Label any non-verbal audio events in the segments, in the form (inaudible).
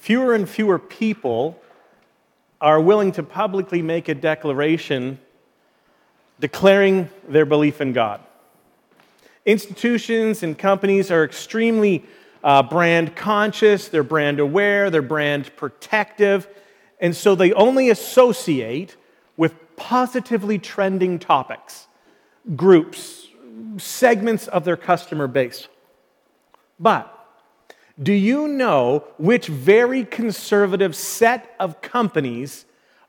fewer and fewer people are willing to publicly make a declaration declaring their belief in God. Institutions and companies are extremely uh, brand conscious, they're brand aware, they're brand protective, and so they only associate with positively trending topics, groups, segments of their customer base. But do you know which very conservative set of companies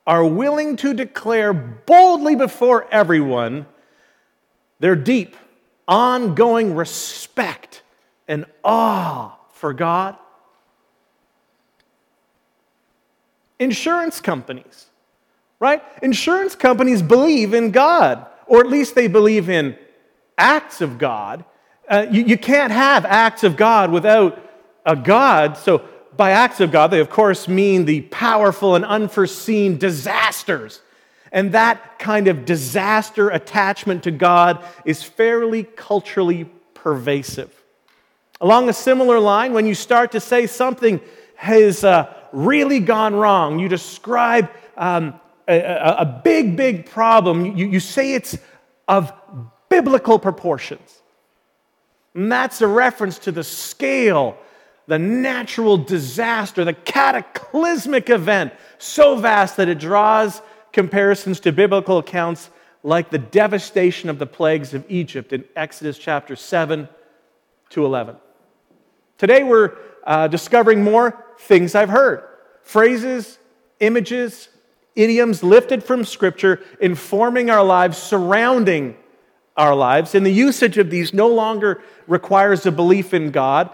are willing to declare boldly before everyone their deep, ongoing respect and awe for God? Insurance companies, right? Insurance companies believe in God, or at least they believe in acts of God. Uh, you, you can't have acts of God without a God. So, by acts of God, they of course mean the powerful and unforeseen disasters. And that kind of disaster attachment to God is fairly culturally pervasive. Along a similar line, when you start to say something has uh, really gone wrong, you describe um, a, a, big, big problem, you, you say it's of biblical proportions. And that's a reference to the scale the natural disaster, the cataclysmic event, so vast that it draws comparisons to biblical accounts like the devastation of the plagues of Egypt in Exodus chapter 7 to 11. Today we're uh, discovering more things I've heard phrases, images, idioms lifted from Scripture, informing our lives, surrounding our lives. And the usage of these no longer requires a belief in God,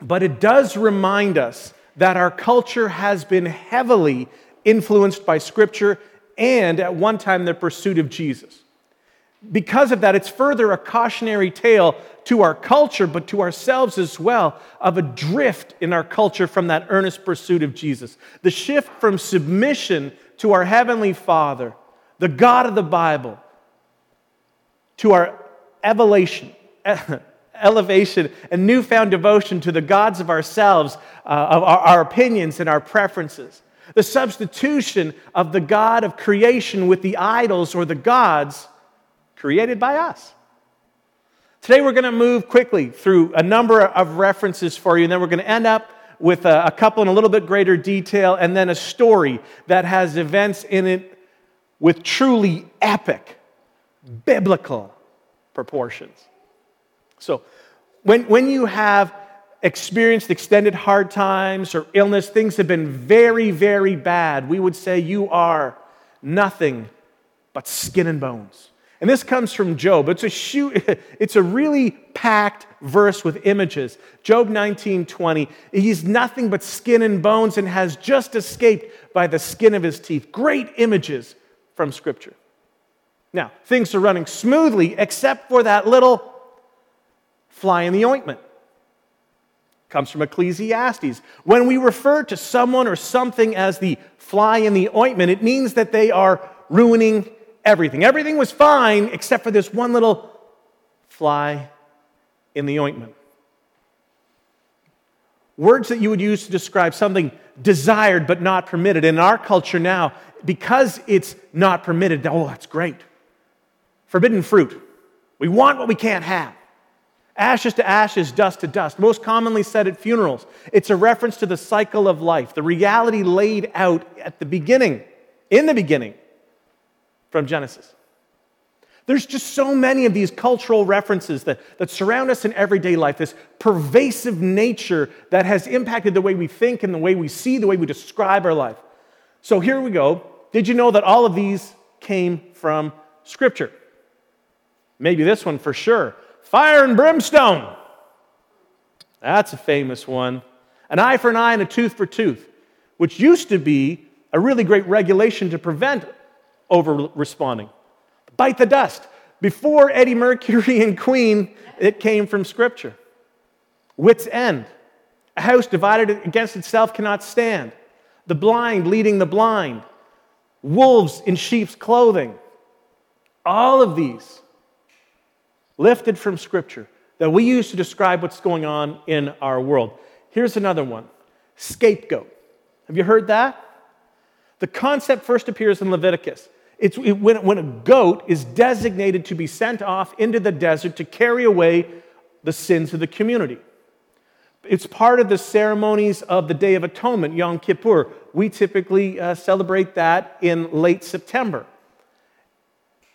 but it does remind us that our culture has been heavily influenced by Scripture and at one time the pursuit of Jesus. Because of that, it's further a cautionary tale to our culture, but to ourselves as well, of a drift in our culture from that earnest pursuit of Jesus. The shift from submission to our Heavenly Father, the God of the Bible, to our evolution, (laughs) elevation and newfound devotion to the gods of ourselves, uh, of our, our opinions and our preferences. The substitution of the God of creation with the idols or the gods created by us. Today, we're going to move quickly through a number of references for you, and then we're going to end up with a, a couple in a little bit greater detail, and then a story that has events in it with truly epic, biblical proportions. So, when, when you have experienced extended hard times or illness, things have been very, very bad, we would say you are nothing but skin and bones. And this comes from Job. It's a, shoot, (laughs) it's a really packed verse with images. Job 19 20. He's nothing but skin and bones and has just escaped by the skin of his teeth. Great images from Scripture. Now, things are running smoothly except for that little fly in the ointment. Comes from Ecclesiastes. When we refer to someone or something as the fly in the ointment, it means that they are ruining everything. Everything was fine except for this one little fly in the ointment. Words that you would use to describe something desired but not permitted. In our culture now, because it's not permitted, oh, that's great. Forbidden fruit. We want what we can't have. Ashes to ashes, dust to dust. Most commonly said at funerals. It's a reference to the cycle of life, the reality laid out at the beginning, in the beginning, from Genesis. There's just so many of these cultural references that, that surround us in everyday life, this pervasive nature that has impacted the way we think and the way we see, the way we describe our life. So here we go. Did you know that all of these came from Scripture? Maybe this one for sure. Fire and brimstone. That's a famous one. An eye for an eye and a tooth for tooth, which used to be a really great regulation to prevent over responding. Bite the dust. Before Freddie Mercury and Queen, it came from Scripture. Wit's end. A house divided against itself cannot stand. The blind leading the blind. Wolves in sheep's clothing. All of these lifted from Scripture that we use to describe what's going on in our world. Here's another one scapegoat. Have you heard that? The concept first appears in Leviticus. It's when, when a goat is designated to be sent off into the desert to carry away the sins of the community. It's part of the ceremonies of the Day of Atonement, Yom Kippur. We typically uh, celebrate that in late September.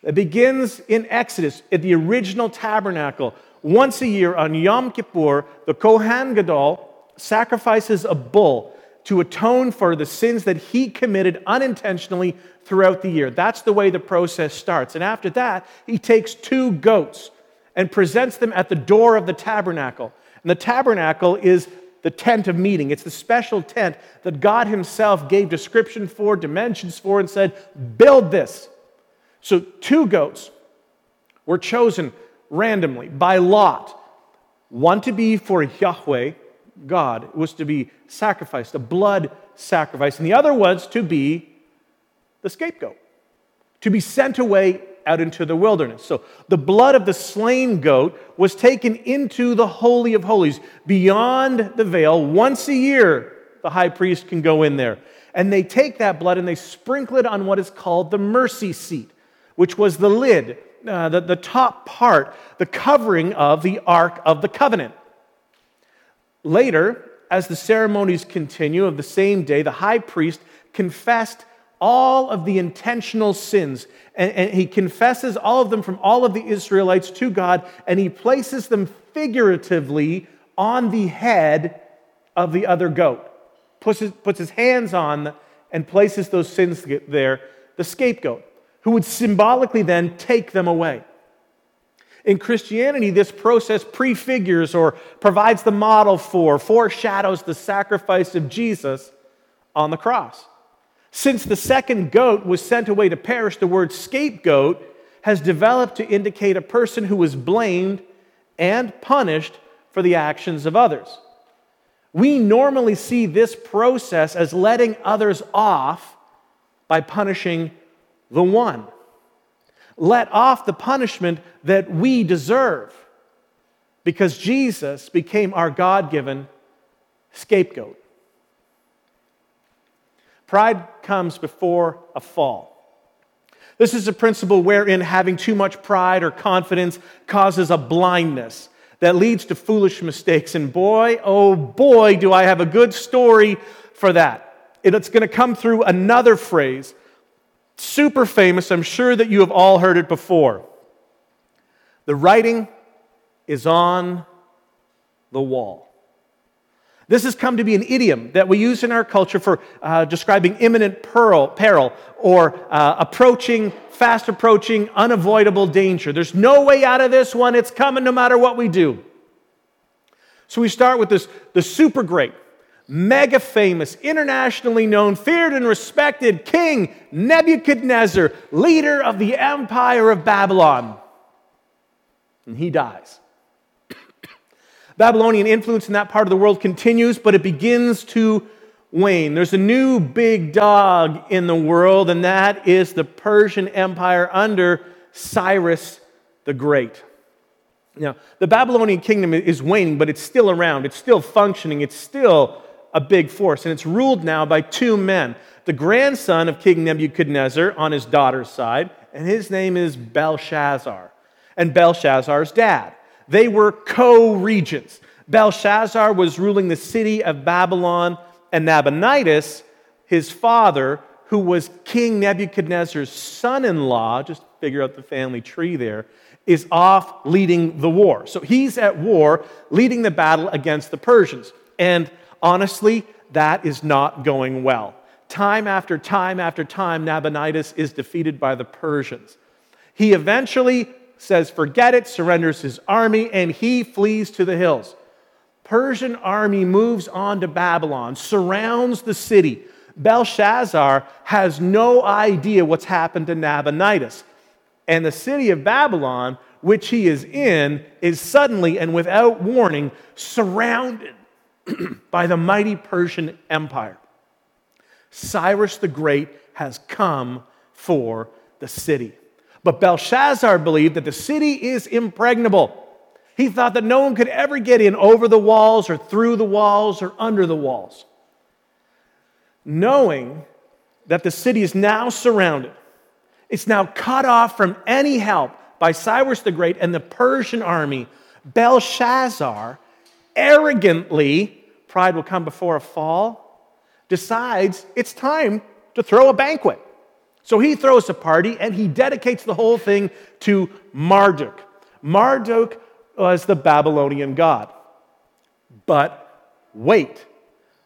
It begins in Exodus at the original tabernacle. Once a year on Yom Kippur, the Kohen Gadol sacrifices a bull to atone for the sins that he committed unintentionally throughout the year. That's the way the process starts. And after that, he takes two goats and presents them at the door of the tabernacle. And the tabernacle is the tent of meeting. It's the special tent that God Himself gave description for, dimensions for, and said, build this. So, two goats were chosen randomly by lot. One to be for Yahweh, God, was to be sacrificed, a blood sacrifice, and the other was to be the scapegoat, to be sent away out into the wilderness. So the blood of the slain goat was taken into the Holy of Holies, beyond the veil. Once a year, the high priest can go in there. And they take that blood and they sprinkle it on what is called the mercy seat, which was the lid, uh, the, the top part, the covering of the Ark of the Covenant. Later, as the ceremonies continue of the same day, the high priest confessed all of the intentional sins. And, and, he confesses all of them from all of the Israelites to God, and he places them figuratively on the head of the other goat. Puts his, puts his hands on and places those sins there, the scapegoat, who would symbolically then take them away. In Christianity, this process prefigures or provides the model for, foreshadows the sacrifice of Jesus on the cross. Since the second goat was sent away to perish, the word scapegoat has developed to indicate a person who was blamed and punished for the actions of others. We normally see this process as letting others off by punishing the one. Let off the punishment that we deserve because Jesus became our God given scapegoat. Pride comes before a fall. This is a principle wherein having too much pride or confidence causes a blindness that leads to foolish mistakes. And boy, oh boy, do I have a good story for that. And it's going to come through another phrase, super famous. I'm sure that you have all heard it before. The writing is on the wall. This has come to be an idiom that we use in our culture for uh, describing imminent peril, peril or uh, approaching, fast approaching, unavoidable danger. There's no way out of this one. It's coming no matter what we do. So we start with this the super great, mega famous, internationally known, feared and respected King Nebuchadnezzar, leader of the empire of Babylon. And he dies. (coughs) Babylonian influence in that part of the world continues, but it begins to wane. There's a new big dog in the world, and that is the Persian Empire under Cyrus the Great. Now, the Babylonian kingdom is waning, but it's still around. It's still functioning. It's still a big force, and it's ruled now by two men the grandson of King Nebuchadnezzar on his daughter's side, and his name is Belshazzar, and Belshazzar's dad. They were co regents. Belshazzar was ruling the city of Babylon, and Nabonidus, his father, who was King Nebuchadnezzar's son in law, just figure out the family tree there, is off leading the war. So he's at war, leading the battle against the Persians. And honestly, that is not going well. Time after time after time, Nabonidus is defeated by the Persians. He eventually says, Forget it, surrenders his army, and he flees to the hills. Persian army moves on to Babylon, surrounds the city. Belshazzar has no idea what's happened to Nabonidus. And the city of Babylon, which he is in, is suddenly and without warning surrounded (clears throat) by the mighty Persian Empire. Cyrus the Great has come for the city. But Belshazzar believed that the city is impregnable. He thought that no one could ever get in over the walls or through the walls or under the walls. knowing that the city is now surrounded, it's now cut off from any help by Cyrus the Great and the Persian army, Belshazzar arrogantly, pride will come before a fall, decides it's time to throw a banquet. So he throws a party and he dedicates the whole thing to Marduk. Marduk was the Babylonian god. But wait,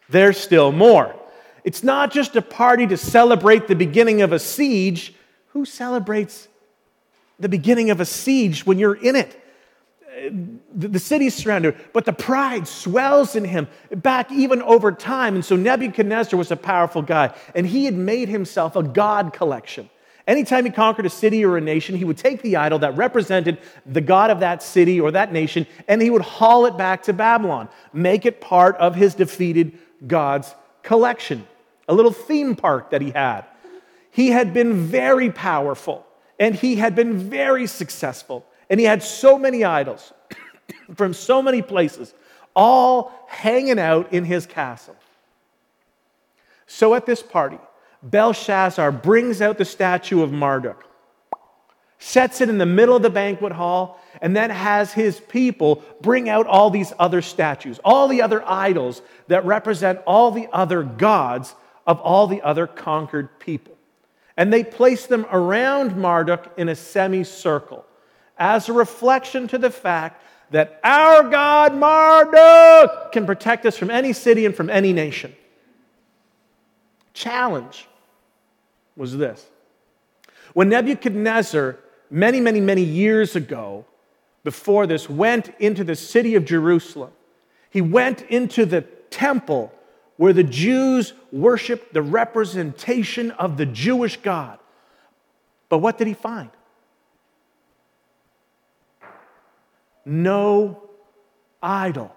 there's still more. It's not just a party to celebrate the beginning of a siege. Who celebrates the beginning of a siege when you're in it? The city's surrounded, but the pride swells in him back even over time. And so Nebuchadnezzar was a powerful guy, and he had made himself a god collection. Anytime he conquered a city or a nation, he would take the idol that represented the god of that city or that nation, and he would haul it back to Babylon, make it part of his defeated God's collection. A little theme park that he had. He had been very powerful, and he had been very successful, and he had so many idols (coughs) from so many places, all hanging out in his castle. So at this party, Belshazzar brings out the statue of Marduk, sets it in the middle of the banquet hall, and then has his people bring out all these other statues, all the other idols that represent all the other gods of all the other conquered people. And they place them around Marduk in a semicircle as a reflection to the fact that our God Marduk can protect us from any city and from any nation challenge was this. When Nebuchadnezzar, many, many, many years ago, before this, went into the city of Jerusalem, he went into the temple where the Jews worshiped the representation of the Jewish God. But what did he find? No idol.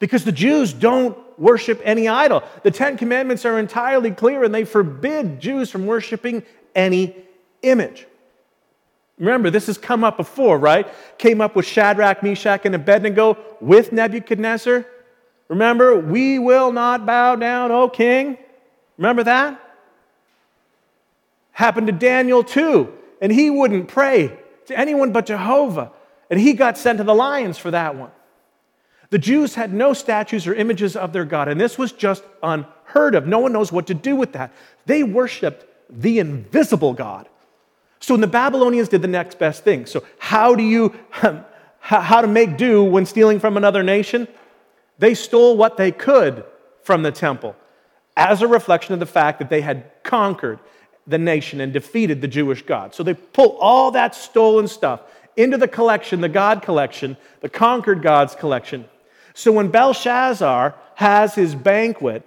Because the Jews don't worship any idol. The Ten Commandments are entirely clear and they forbid Jews from worshiping any image. Remember, this has come up before, right? Came up with Shadrach, Meshach, and Abednego with Nebuchadnezzar. Remember, we will not bow down, O king. Remember that? Happened to Daniel too, and he wouldn't pray to anyone but Jehovah, and he got sent to the lions for that one. The Jews had no statues or images of their God, and this was just unheard of. No one knows what to do with that. They worshiped the invisible God. So the Babylonians did the next best thing. So how do you (laughs) how to make do when stealing from another nation? They stole what they could from the temple as a reflection of the fact that they had conquered the nation and defeated the Jewish God. So they pull all that stolen stuff into the collection, the God collection, the conquered God's collection, so when Belshazzar has his banquet,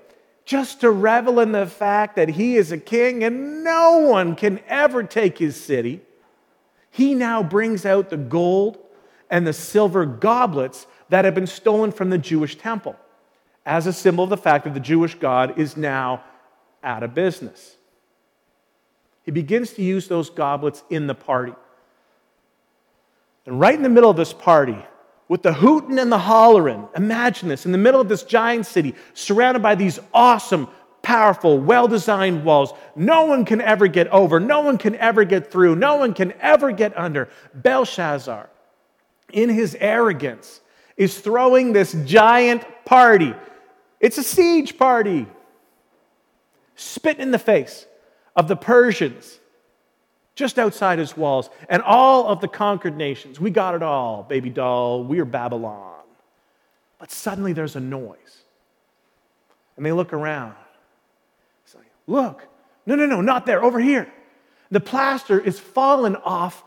just to revel in the fact that he is a king and no one can ever take his city, he now brings out the gold and the silver goblets that have been stolen from the Jewish temple as a symbol of the fact that the Jewish God is now out of business. He begins to use those goblets in the party. And right in the middle of this party, with the hooting and the hollering. Imagine this in the middle of this giant city, surrounded by these awesome, powerful, well designed walls. No one can ever get over, no one can ever get through, no one can ever get under. Belshazzar, in his arrogance, is throwing this giant party. It's a siege party, spitting in the face of the Persians just outside his walls, and all of the conquered nations. We got it all, baby doll. We are Babylon. But suddenly there's a noise. And they look around. It's like, look, no, no, no, not there, over here. The plaster is fallen off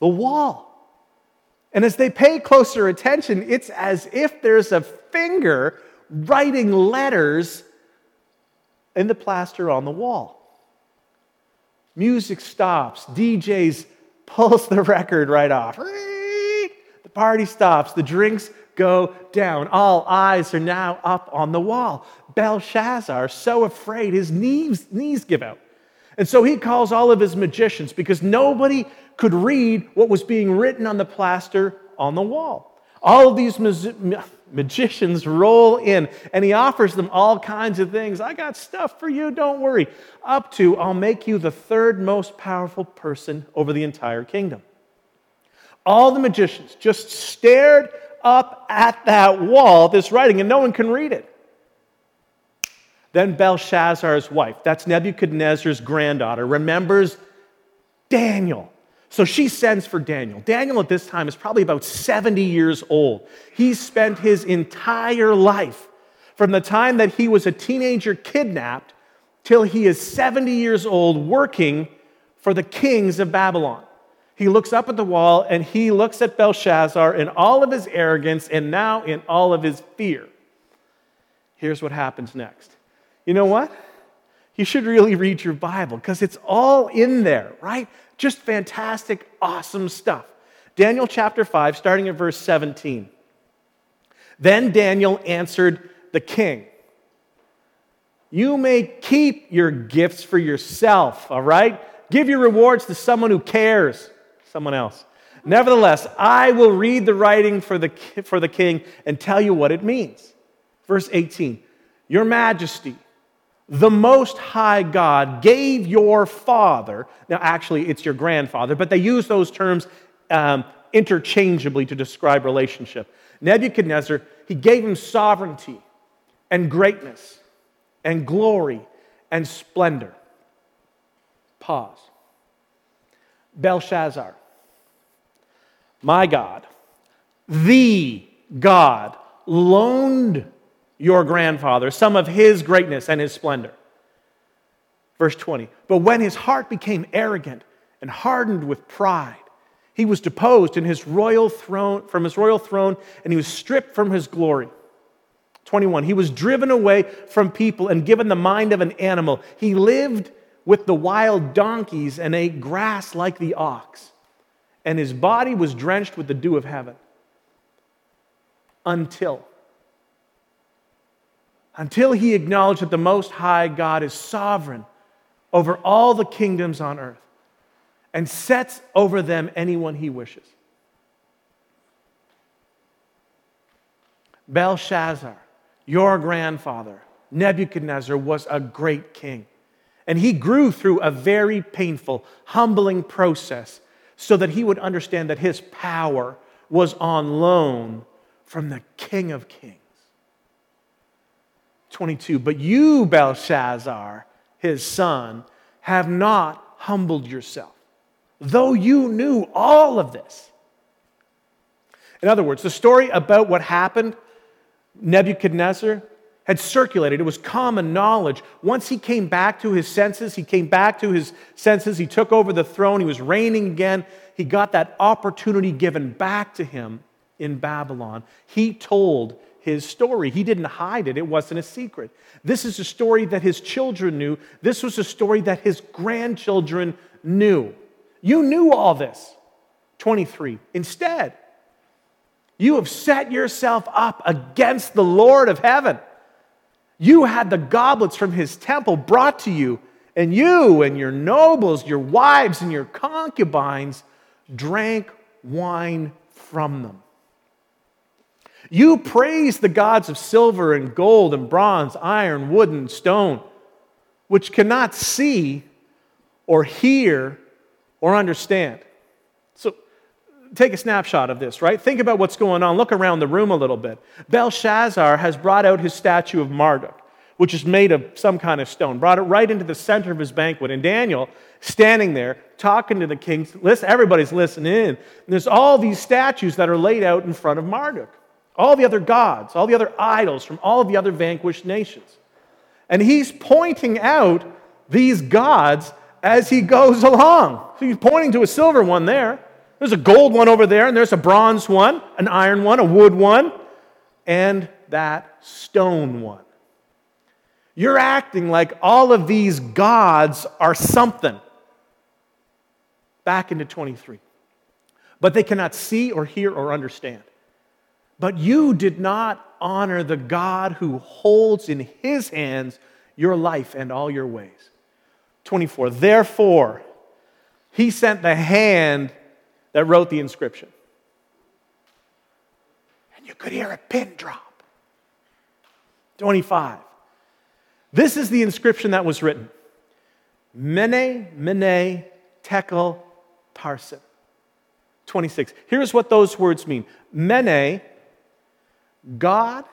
the wall. And as they pay closer attention, it's as if there's a finger writing letters in the plaster on the wall. Music stops. DJs pulls the record right off. The party stops. The drinks go down. All eyes are now up on the wall. Belshazzar, so afraid, his knees, knees give out. And so he calls all of his magicians because nobody could read what was being written on the plaster on the wall. All of these magicians roll in and he offers them all kinds of things. I got stuff for you, don't worry. Up to, I'll make you the third most powerful person over the entire kingdom. All the magicians just stared up at that wall, this writing, and no one can read it. Then Belshazzar's wife, that's Nebuchadnezzar's granddaughter, remembers Daniel. So she sends for Daniel. Daniel at this time is probably about 70 years old. He's spent his entire life from the time that he was a teenager kidnapped till he is 70 years old working for the kings of Babylon. He looks up at the wall and he looks at Belshazzar in all of his arrogance and now in all of his fear. Here's what happens next. You know what? You should really read your Bible because it's all in there, right? Just fantastic, awesome stuff. Daniel chapter 5, starting at verse 17. Then Daniel answered the king You may keep your gifts for yourself, all right? Give your rewards to someone who cares, someone else. Nevertheless, I will read the writing for the, for the king and tell you what it means. Verse 18 Your majesty, the Most High God gave your father, now actually it's your grandfather, but they use those terms um, interchangeably to describe relationship. Nebuchadnezzar, he gave him sovereignty and greatness and glory and splendor. Pause. Belshazzar, my God, the God, loaned your grandfather some of his greatness and his splendor. Verse 20. But when his heart became arrogant and hardened with pride, he was deposed in his royal throne, from his royal throne and he was stripped from his glory. 21. He was driven away from people and given the mind of an animal. He lived with the wild donkeys and ate grass like the ox. And his body was drenched with the dew of heaven. Until until he acknowledged that the Most High God is sovereign over all the kingdoms on earth and sets over them anyone he wishes. Belshazzar, your grandfather, Nebuchadnezzar, was a great king. And he grew through a very painful, humbling process so that he would understand that his power was on loan from the King of Kings. 22. But you, Belshazzar, his son, have not humbled yourself, though you knew all of this. In other words, the story about what happened, Nebuchadnezzar, had circulated. It was common knowledge. Once he came back to his senses, he came back to his senses, he took over the throne, he was reigning again. He got that opportunity given back to him in Babylon. He told his story. He didn't hide it, it wasn't a secret. This is a story that his children knew. This was a story that his grandchildren knew. You knew all this. 23. Instead, you have set yourself up against the Lord of heaven. You had the goblets from his temple brought to you, and you and your nobles, your wives, and your concubines drank wine from them. You praise the gods of silver and gold and bronze, iron, wood, and stone, which cannot see or hear or understand. So take a snapshot of this, right? Think about what's going on. Look around the room a little bit. Belshazzar has brought out his statue of Marduk, which is made of some kind of stone, brought it right into the center of his banquet. And Daniel, standing there, talking to the king, listen, everybody's listening in. And there's all these statues that are laid out in front of Marduk all the other gods, all the other idols from all the other vanquished nations. And he's pointing out these gods as he goes along. So he's pointing to a silver one there. There's a gold one over there, and there's a bronze one, an iron one, a wood one, and that stone one. You're acting like all of these gods are something. Back into 23. But they cannot see or hear or understand. But you did not honor the God who holds in his hands your life and all your ways. 24. Therefore, he sent the hand that wrote the inscription. and you could hear a pin drop. 25. This is the inscription that was written Mene, Mene, Tekel, Parsin. 26. Here's what those words mean Mene, God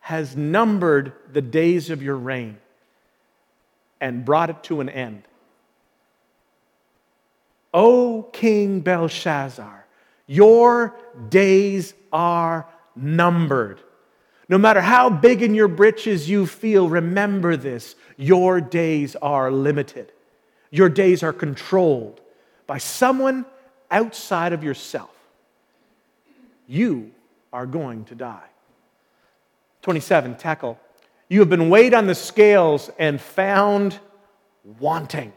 has numbered the days of your reign and brought it to an end. O King Belshazzar, your days are numbered. No matter how big in your britches you feel, remember this your days are limited. Your days are controlled by someone outside of yourself. You are going to die. 27, Tekel. You have been weighed on the scales and found wanting.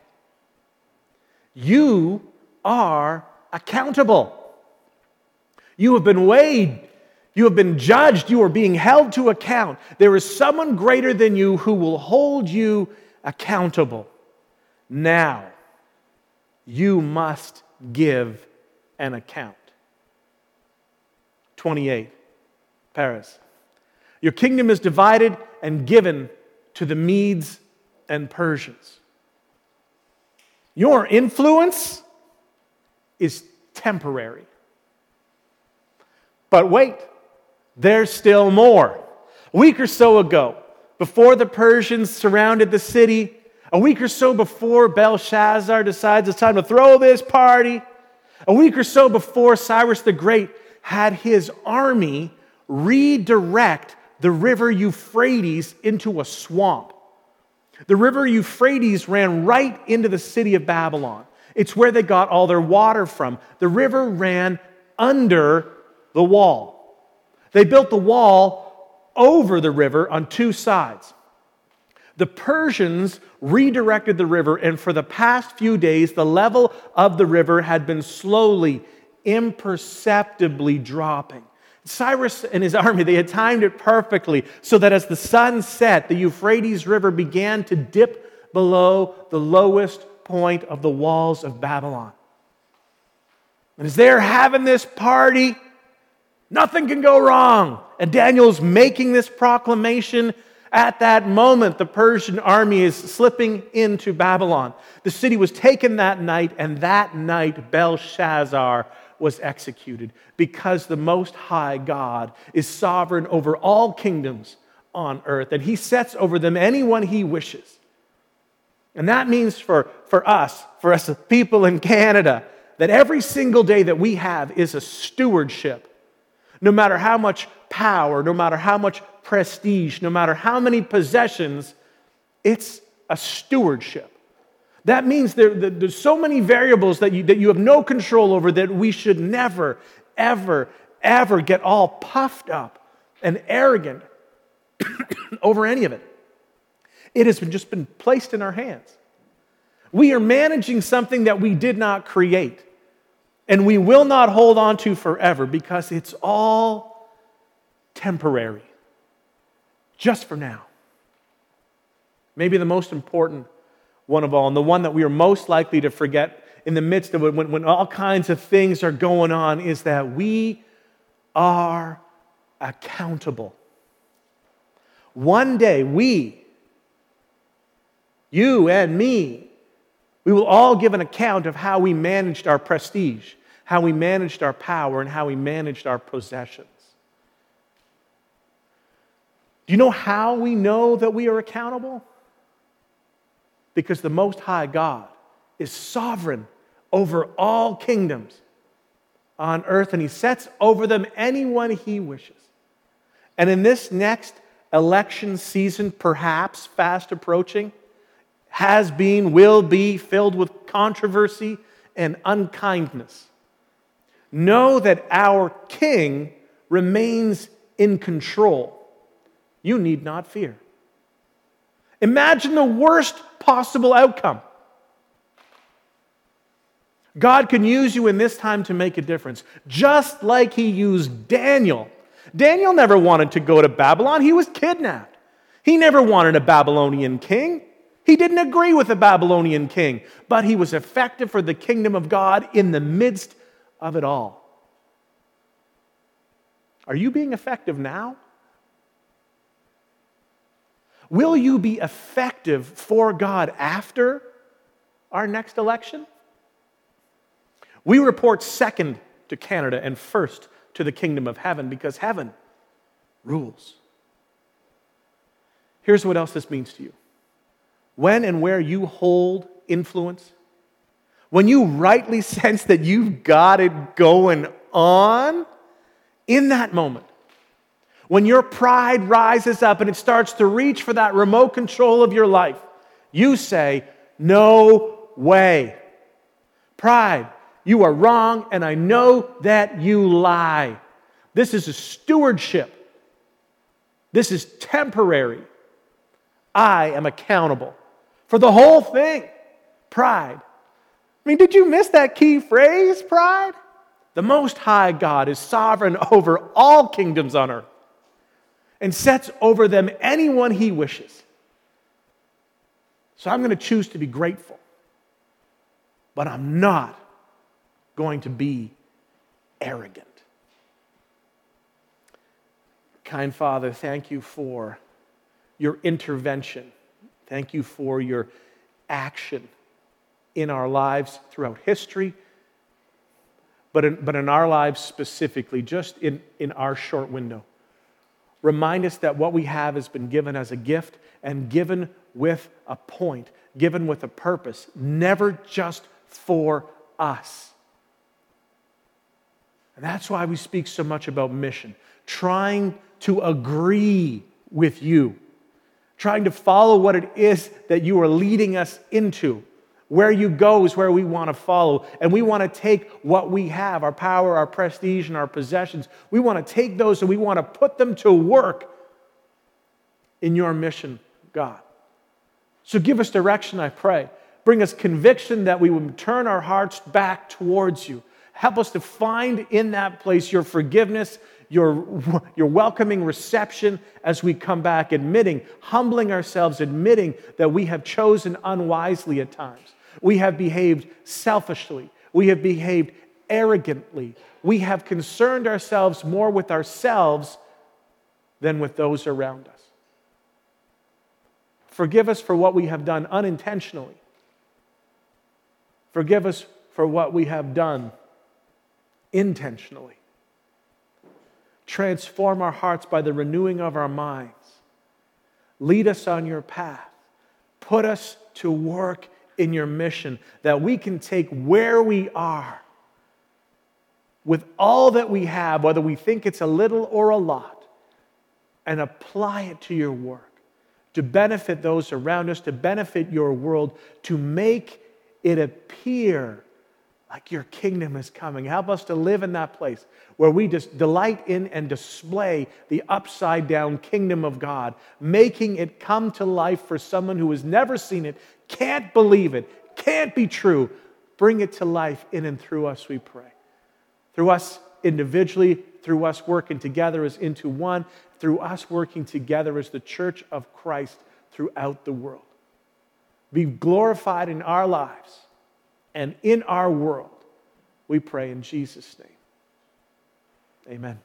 You are accountable. You have been weighed. You have been judged. You are being held to account. There is someone greater than you who will hold you accountable. Now, you must give an account. 28, Peres. Your kingdom is divided and given to the Medes and Persians. Your influence is temporary. But wait, there's still more. A week or so ago, before the Persians surrounded the city, a week or so before Belshazzar decides it's time to throw this party, a week or so before Cyrus the Great had his army redirect the river Euphrates into a swamp. The river Euphrates ran right into the city of Babylon. It's where they got all their water from. The river ran under the wall. They built the wall over the river on two sides. The Persians redirected the river, and for the past few days, the level of the river had been slowly, imperceptibly dropping. Cyrus and his army, they had timed it perfectly so that as the sun set, the Euphrates River began to dip below the lowest point of the walls of Babylon. And as they're having this party, nothing can go wrong. And Daniel's making this proclamation. At that moment, the Persian army is slipping into Babylon. The city was taken that night, and that night Belshazzar was executed because the Most High God is sovereign over all kingdoms on earth, and He sets over them anyone He wishes. And that means for, for us, for us people in Canada, that every single day that we have is a stewardship. No matter how much power, no matter how much prestige, no matter how many possessions, it's a stewardship. That means there, there's so many variables that you, that you have no control over that we should never, ever, ever get all puffed up and arrogant (coughs) over any of it. It has been just been placed in our hands. We are managing something that we did not create, and we will not hold on to forever because it's all temporary, just for now. Maybe the most important one of all, and the one that we are most likely to forget in the midst of it when, when all kinds of things are going on, is that we are accountable. One day, we, you and me, we will all give an account of how we managed our prestige, how we managed our power, and how we managed our possessions. Do you know how we know that we are accountable? Because the Most High God is sovereign over all kingdoms on earth, and He sets over them anyone He wishes. And in this next election season, perhaps fast approaching, has been, will be filled with controversy and unkindness. Know that our King remains in control. You need not fear. Imagine the worst possible outcome. God can use you in this time to make a difference, just like He used Daniel. Daniel never wanted to go to Babylon, he was kidnapped. He never wanted a Babylonian king. He didn't agree with a Babylonian king, but he was effective for the kingdom of God in the midst of it all. Are you being effective now? Will you be effective for God after our next election? We report second to Canada and first to the kingdom of heaven because heaven rules. Here's what else this means to you when and where you hold influence, when you rightly (laughs) sense that you've got it going on, in that moment, when your pride rises up and it starts to reach for that remote control of your life, you say, No way. Pride, you are wrong, and I know that you lie. This is a stewardship. This is temporary. I am accountable for the whole thing. Pride. I mean, did you miss that key phrase, pride? The Most High God is sovereign over all kingdoms on earth and sets over them anyone he wishes. So I'm going to choose to be grateful, but I'm not going to be arrogant. Kind Father, thank you for your intervention. Thank you for your action in our lives throughout history, but in, but in our lives specifically, just in, in our short window. Remind us that what we have has been given as a gift and given with a point, given with a purpose, never just for us. And that's why we speak so much about mission, trying to agree with you, trying to follow what it is that you are leading us into. Where you go is where we want to follow. And we want to take what we have our power, our prestige, and our possessions we want to take those and we want to put them to work in your mission, God. So give us direction, I pray. Bring us conviction that we would turn our hearts back towards you. Help us to find in that place your forgiveness, your, (laughs) your welcoming reception as we come back, admitting, humbling ourselves, admitting that we have chosen unwisely at times. We have behaved selfishly. We have behaved arrogantly. We have concerned ourselves more with ourselves than with those around us. Forgive us for what we have done unintentionally. Forgive us for what we have done intentionally. Transform our hearts by the renewing of our minds. Lead us on your path. Put us to work in your mission that we can take where we are with all that we have, whether we think it's a little or a lot, and apply it to your work to benefit those around us, to benefit your world, to make it appear like your kingdom is coming. Help us to live in that place where we just delight in and display the upside down kingdom of God, making it come to life for someone who has never seen it, can't believe it, can't be true. Bring it to life in and through us, we pray. Through us individually, through us working together as into one, through us working together as the church of Christ throughout the world. Be glorified in our lives and in our world. We pray in Jesus' name. Amen.